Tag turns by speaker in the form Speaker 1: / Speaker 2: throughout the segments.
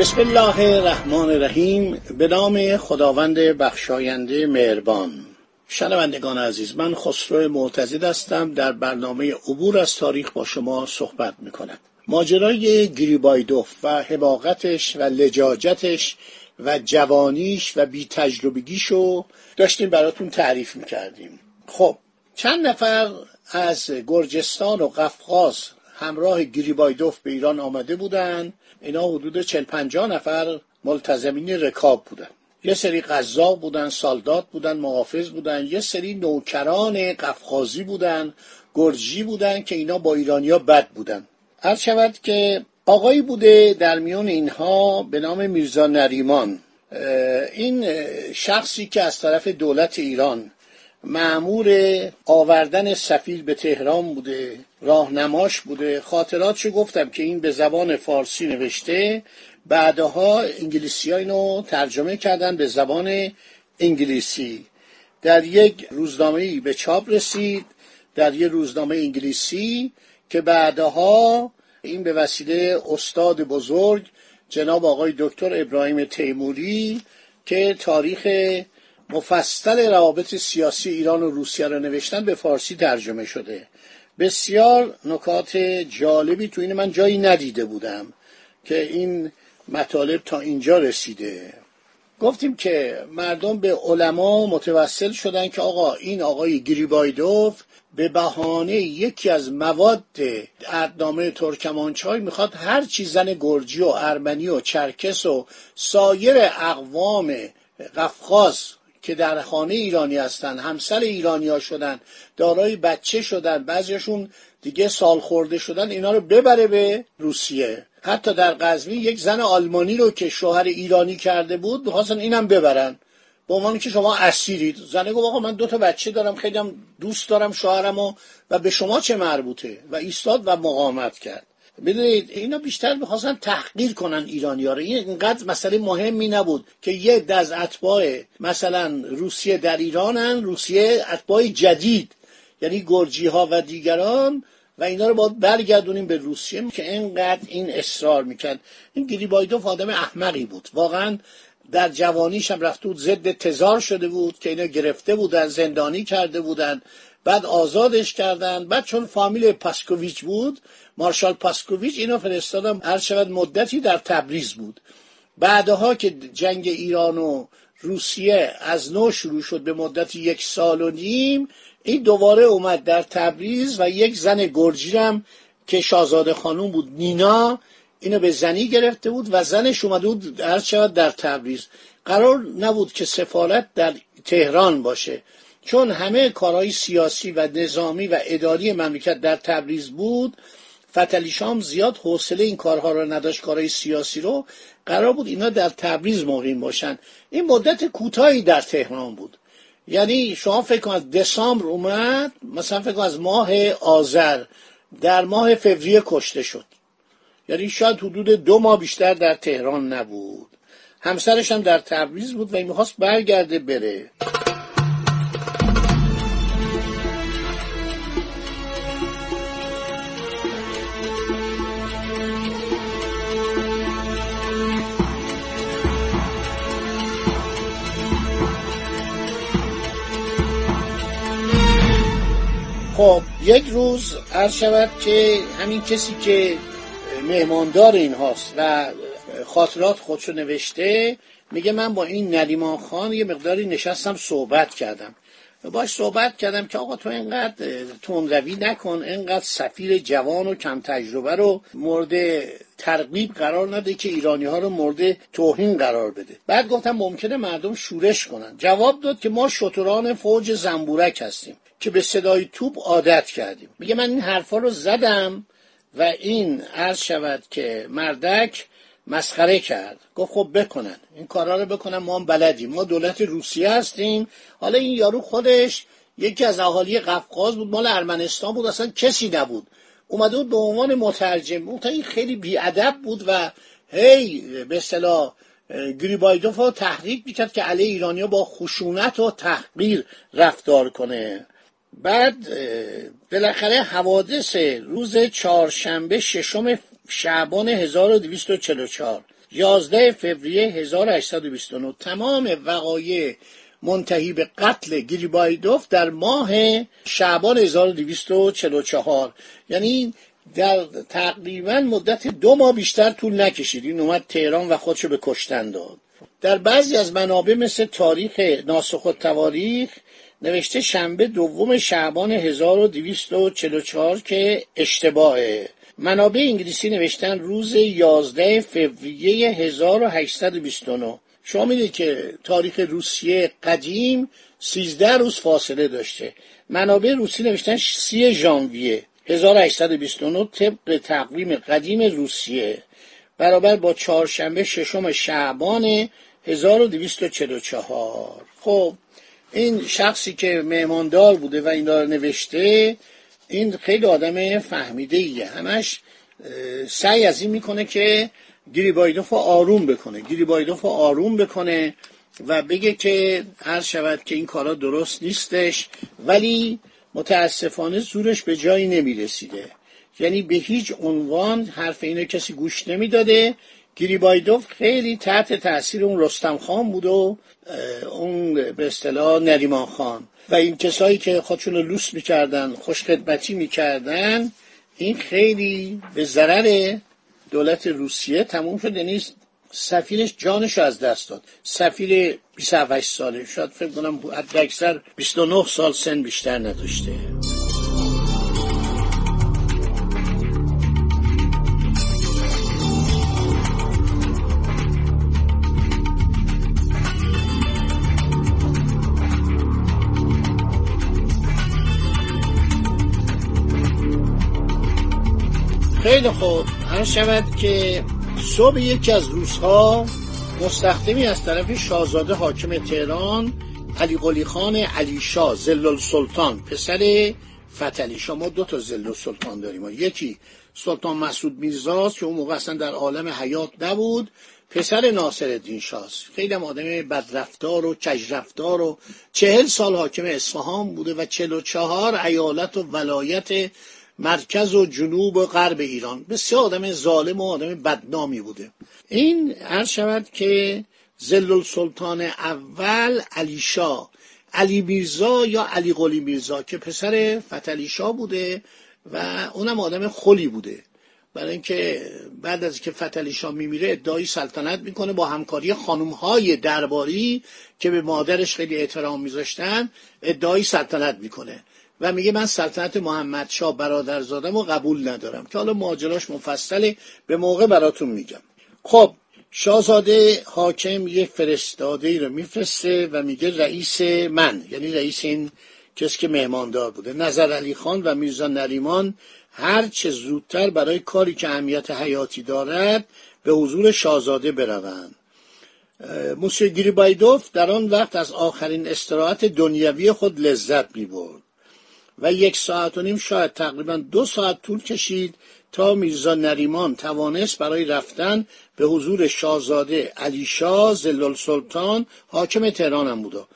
Speaker 1: بسم الله الرحمن الرحیم. به نام خداوند بخشاینده مهربان. شنوندگان عزیز من خسرو معتزد هستم. در برنامه عبور از تاریخ با شما صحبت می‌کنم ماجرای گریبایدوف و حماقتش و لجاجتش و جوانیش و بی تجربگیشو داشتیم براتون تعریف می‌کردیم. خب چند نفر از گرجستان و قفقاز همراه گریبایدوف به ایران آمده بودند اینا حدود 40 50 نفر ملتزمین رکاب بودن. یه سری قذاق بودن سالدات بودن محافظ بودن. یه سری نوکران قفقازی بودن گرجی بودن که اینا با ایرانیا بد بودن. هر شود که آقایی بوده در میان اینها به نام میرزا نریمان. این شخصی که از طرف دولت ایران معمور آوردن سفیر به تهران بوده راهنماش بوده. خاطراتشو گفتم که این به زبان فارسی نوشته. بعدها انگلیسی ها اینو ترجمه کردن به زبان انگلیسی. در یک روزنامه به چاپ رسید در یک روزنامه انگلیسی که بعدها این به وسیله استاد بزرگ جناب آقای دکتر ابراهیم تیموری که تاریخ مفصل روابط سیاسی ایران و روسیه را نوشتن به فارسی ترجمه شده. بسیار نکات جالبی تو این من جایی ندیده بودم که این مطالب تا اینجا رسیده. گفتیم که مردم به علما متوسل شدن که آقا این آقای گریبایدوف به بهانه یکی از مواد عدنامه ترکمانچای می‌خواد هر چیز زن گرجی و ارمنی و چرکس و سایر اقوام قفقاز که در خانه ایرانی هستن همسر ایرانی ها شدن دارای بچه شدن بعضیشون دیگه سال خورده شدن اینا رو ببره به روسیه. حتی در قزوین یک زن آلمانی رو که شوهر ایرانی کرده بود می‌خواستن اینم ببرن. به عنوان که شما اسیرید زنه گفت آقا من دو تا بچه دارم خیلی هم دوست دارم شوهرم و, و به شما چه مربوطه؟ و ایستاد و مقاومت کرد. بدونید اینا بیشتر می‌خواستن تحقیر کنن ایرانی ها رو. این اینقدر مسئله مهمی نبود که یه دز اتباع مثلا روسیه در ایرانن روسیه اتباع جدید یعنی گرجی ها و دیگران و اینا رو باید برگردونیم به روسیه که اینقدر این اصرار می‌کرد. این گریبایدوف آدم احمقی بود. واقعا در جوانیش هم رفته بود ضد تزار شده بود که اینا گرفته بودن زندانی کرده بودن. بعد آزادش کردن. بعد چون فامیل پاسکوویچ بود مارشال پاسکوویچ اینو فرستادم. هر شود مدتی در تبریز بود. بعدها که جنگ ایران و روسیه از نو شروع شد به مدت یک سال و نیم این دوباره اومد در تبریز و یک زن گرجی هم که شاهزاده خانوم بود نینا اینو به زنی گرفته بود و زنش اومده بود هر در تبریز. قرار نبود که سفارت در تهران باشه. چون همه کارهای سیاسی و نظامی و اداری مملکت در تبریز بود فتلی شام زیاد حوصله این کارها رو نداشت کارهای سیاسی رو. قرار بود اینا در تبریز مقیم باشن. این مدت کوتاهی در تهران بود. یعنی شما فکر کن از دسامبر اومد مثلا فکر کن از ماه آذر در ماه فوریه کشته شد. یعنی شاید حدود دو ماه بیشتر در تهران نبود. همسرش هم در تبریز بود و این می‌خواست برگرده بره. خب یک روز عرض شود که همین کسی که مهماندار این هاست و خاطرات خودشو نوشته میگه من با این نریمان خان یه مقداری نشستم صحبت کردم. باش صحبت کردم که آقا تو اینقدر تندروی نکن اینقدر سفیر جوان و کم تجربه رو مورد ترغیب قرار نده که ایرانی ها رو مورد توهین قرار بده. بعد گفتم ممکنه مردم شورش کنن. جواب داد که ما شتران فوج زنبورک هستیم. که به صدای توپ عادت کردیم. میگه من این حرفا رو زدم و این عرض شود که مردک مسخره کرد. گفت خب بکنن. این کارا رو بکنن. ما هم بلدیم. ما دولت روسیه هستیم. حالا این یارو خودش یکی از اهالی قفقاز بود. مال ارمنستان بود. اصلا کسی نبود. اومده بود به عنوان مترجم. اون این خیلی بیادب بود و هی به اصطلاح گریبایدوف تحریک می‌کرد که علیه ایرانیا با خشونت و تحقیر رفتار کنه. بعد بالاخره حوادث روز چهارشنبه ششم شعبان 1244 11 فوریه 1829 تمام وقایع منتهی به قتل گریبایدوف در ماه شعبان 1244 یعنی در تقریبا مدت دو ماه بیشتر طول نکشید. این اومد تهران و خودشو به کشتن داد. در بعضی از منابع مثل تاریخ ناسخ و تواریخ نوشته شنبه دوم شعبان 1244 که اشتباهه. منابع انگلیسی نوشتن روز 11 فوریه 1829 شما می‌دید که تاریخ روسیه قدیم 13 روز فاصله داشته. منابع روسی نوشتن 30 ژانویه 1829 طبق تقویم قدیم روسیه. برابر با چهارشنبه ششم شعبان 1244 خب این شخصی که مهماندار بوده و این رو نوشته این خیلی آدم فهمیده ایه همش سعی از این می‌کنه که گریبایدوف آروم بکنه. گریبایدوف آروم بکنه و بگه که هر شود که این کارا درست نیستش ولی متاسفانه زورش به جایی نمی‌رسیده. یعنی به هیچ عنوان حرف اینو کسی گوش نمی‌داده. گریبایدوف خیلی تحت تاثیر اون رستم خان بود و اون به اصطلاح نریمان خان. و این کسایی که خودشون رو لوس می‌کردن خوش خدمتی می‌کردن این خیلی به ضرر دولت روسیه تموم شد یعنی سفیرش جانش از دست داد. سفیر 28 ساله. شاید فکر کنم حد اکثر 29 سال سن بیشتر نداشته. خیلی خوب. هر شود که صبح یکی از روزها مستخدمی از طرف شاهزاده حاکم تهران علی قلی خان علی شاه زلال سلطان پسر فتلی. شاه ما دو تا زلال سلطان داریم. یکی سلطان مسعود میرزاست که اون موقع اصلا در عالم حیات نبود. پسر ناصر الدین شاست. خیلی هم آدم بدرفتار و کجرفتار و چهل سال حاکم اصفهان بوده و چهل و چهار ایالت و ولایت مرکز و جنوب و غرب ایران. بسیار آدم ظالم و آدم بدنامی بوده. این هر شود که زلل سلطان اول علی شاه. علی میرزا یا علی قلی میرزا که پسر فتلی شاه بوده و اونم آدم خلی بوده. برای اینکه بعد از که فتلی شاه میمیره ادعای سلطنت می‌کنه با همکاری خانم های درباری که به مادرش خیلی احترام میذاشتن ادعای سلطنت می‌کنه. و میگه من سلطنت محمد شاه برادرزادم و قبول ندارم. که حالا ماجراش مفصله به موقع براتون میگم. خب شاهزاده حاکم یه فرستاده ای رو میفرسته و میگه رئیس من یعنی رئیس این کسی که مهماندار بوده نظر علی خان و میرزا نریمان هر چه زودتر برای کاری که اهمیت حیاتی دارد به حضور شاهزاده بروند. موسیو گریبایدوف در آن وقت از آخرین استراحت دنیوی خود لذت می‌برد. و یک ساعت و نیم شاید تقریبا دو ساعت طول کشید تا میرزا نریمان توانست برای رفتن به حضور شاهزاده علی شاه زلال سلطان حاکم تهران هم بود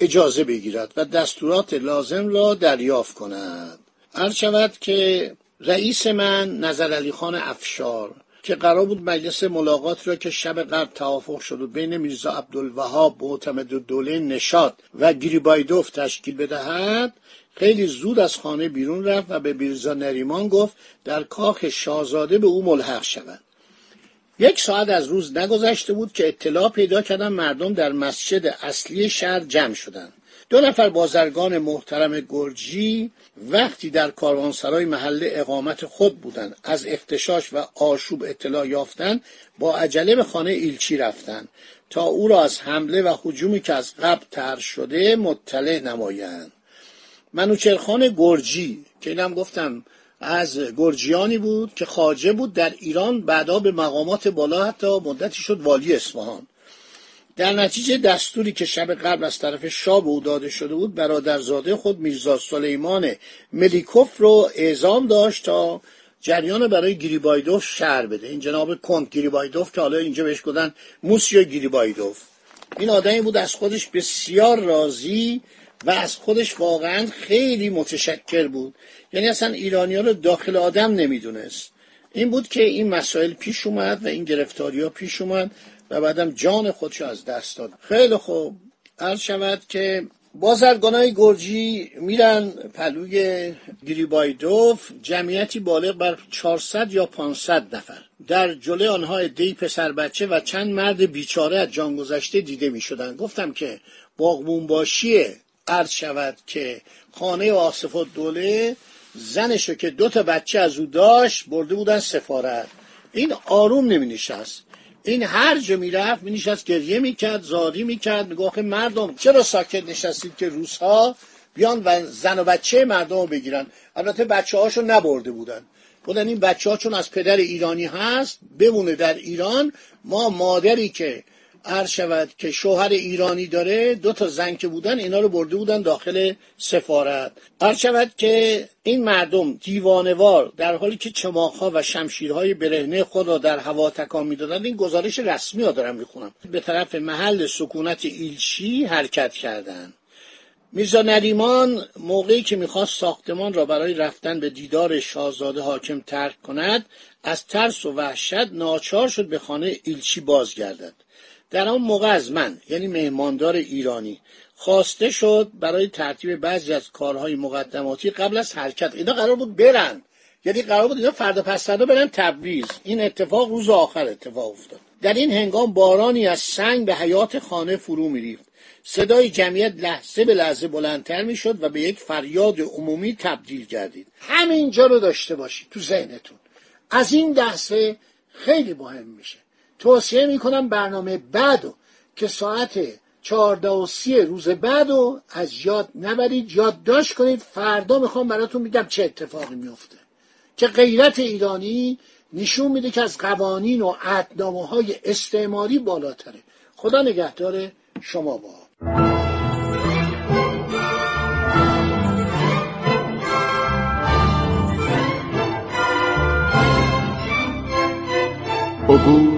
Speaker 1: اجازه بگیرد و دستورات لازم را دریافت کند. هر شود که رئیس من نظر علی خان افشار که قرار بود مجلس ملاقات را که شب قبل توافق شد و بین میرزا عبدالوهاب معتمد دوله نشاد و گریبایدوف تشکیل بدهد خیلی زود از خانه بیرون رفت و به میرزا نریمان گفت در کاخ شاهزاده به او ملحق شوند. یک ساعت از روز نگذشته بود که اطلاع پیدا کردن مردم در مسجد اصلی شهر جمع شدند. دو نفر بازرگان محترم گرجی وقتی در کاروانسرای محله اقامت خود بودند از اختشاش و آشوب اطلاع یافتند با عجله به خانه ایلچی رفتند تا او را از حمله و حجومی که از قبل تر شده مطلع نمایند. منوچرخان گرجی که اینم گفتم از گرجیانی بود که خاجه بود در ایران بعدا به مقامات بالا حتی مدتی شد والی اصفهان. در نتیجه دستوری که شب قبل از طرف شاه به او داده شده بود برادرزاده خود میرزا سلیمان ملیکوف رو اعزام داشت تا جریان برای گریبایدوف شهر بده. این جناب کنت گریبایدوف که حالا اینجا بهش گفتن موسیو گریبایدوف. این آدمی بود از خودش بسیار راضی و از خودش واقعا خیلی متشکر بود. یعنی اصلا ایرانی ها رو داخل آدم نمی‌دونست. این بود که این مسائل پیش اومد و این گرفتاری ها پیش اومد. و بعدم جان خودشو از دست داد. خیلی خوب. عرض شود که بازرگانای گرجی میرن پلوی گریبایدوف. جمعیتی بالغ بر 400 یا 500 نفر. در جلوی آنها دی پسر بچه و چند مرد بیچاره از جان گذشته دیده می شدن. گفتم که باغبون باشیه عرض شود که خانه آصف دوله زنشو که دو تا بچه از او داشت برده بودن سفارت. این آروم نمی نشست این هر جا می‌رفت می نشست گریه می‌کرد زاری می‌کرد میگه مردم چرا ساکت نشستید که روزها بیان و زن و بچه مردم رو بگیرن؟ البته بچه هاشو نبرده بودن. بودن این بچه ها چون از پدر ایرانی هست بمونه در ایران ما مادری که عرض شود که شوهر ایرانی داره دو تا زن که بودن اینا رو برده بودن داخل سفارت. عرض شود که این مردم دیوانوار در حالی که چماقها و شمشیرهای برهنه خود را در هوا تکان می‌دادند این گزارش رسمی ها دارم می‌خونم. به طرف محل سکونت ایلچی حرکت کردند. میرزا نریمان موقعی که می‌خواست ساختمان را برای رفتن به دیدار شاهزاده حاکم ترک کند از ترس و وحشت ناچار شد به خانه ایلچی بازگردد. در آن موقع از من یعنی مهماندار ایرانی خواسته شد برای ترتیب بعضی از کارهای مقدماتی قبل از حرکت اینا قرار بود برن. یعنی قرار بود اینا فردا پس فردا برن تبریز. این اتفاق روز آخر اتفاق افتاد. در این هنگام بارانی از سنگ به حیات خانه فرو میریخت. صدای جمعیت لحظه به لحظه بلندتر می‌شد و به یک فریاد عمومی تبدیل گردید. همینجا رو داشته باشید تو ذهنتون. از این دسته خیلی مهم میشه. توصیه می‌کنم برنامه بعدو که ساعت چهارده و سی روز بعد و از یاد نبرید. یادداشت کنید. فردا می‌خوام براتون میگم چه اتفاقی میفته که غیرت ایرانی نشون میده که از قوانین و عدنامه های استعماری بالاتره. خدا نگهدار شما با.
Speaker 2: عبور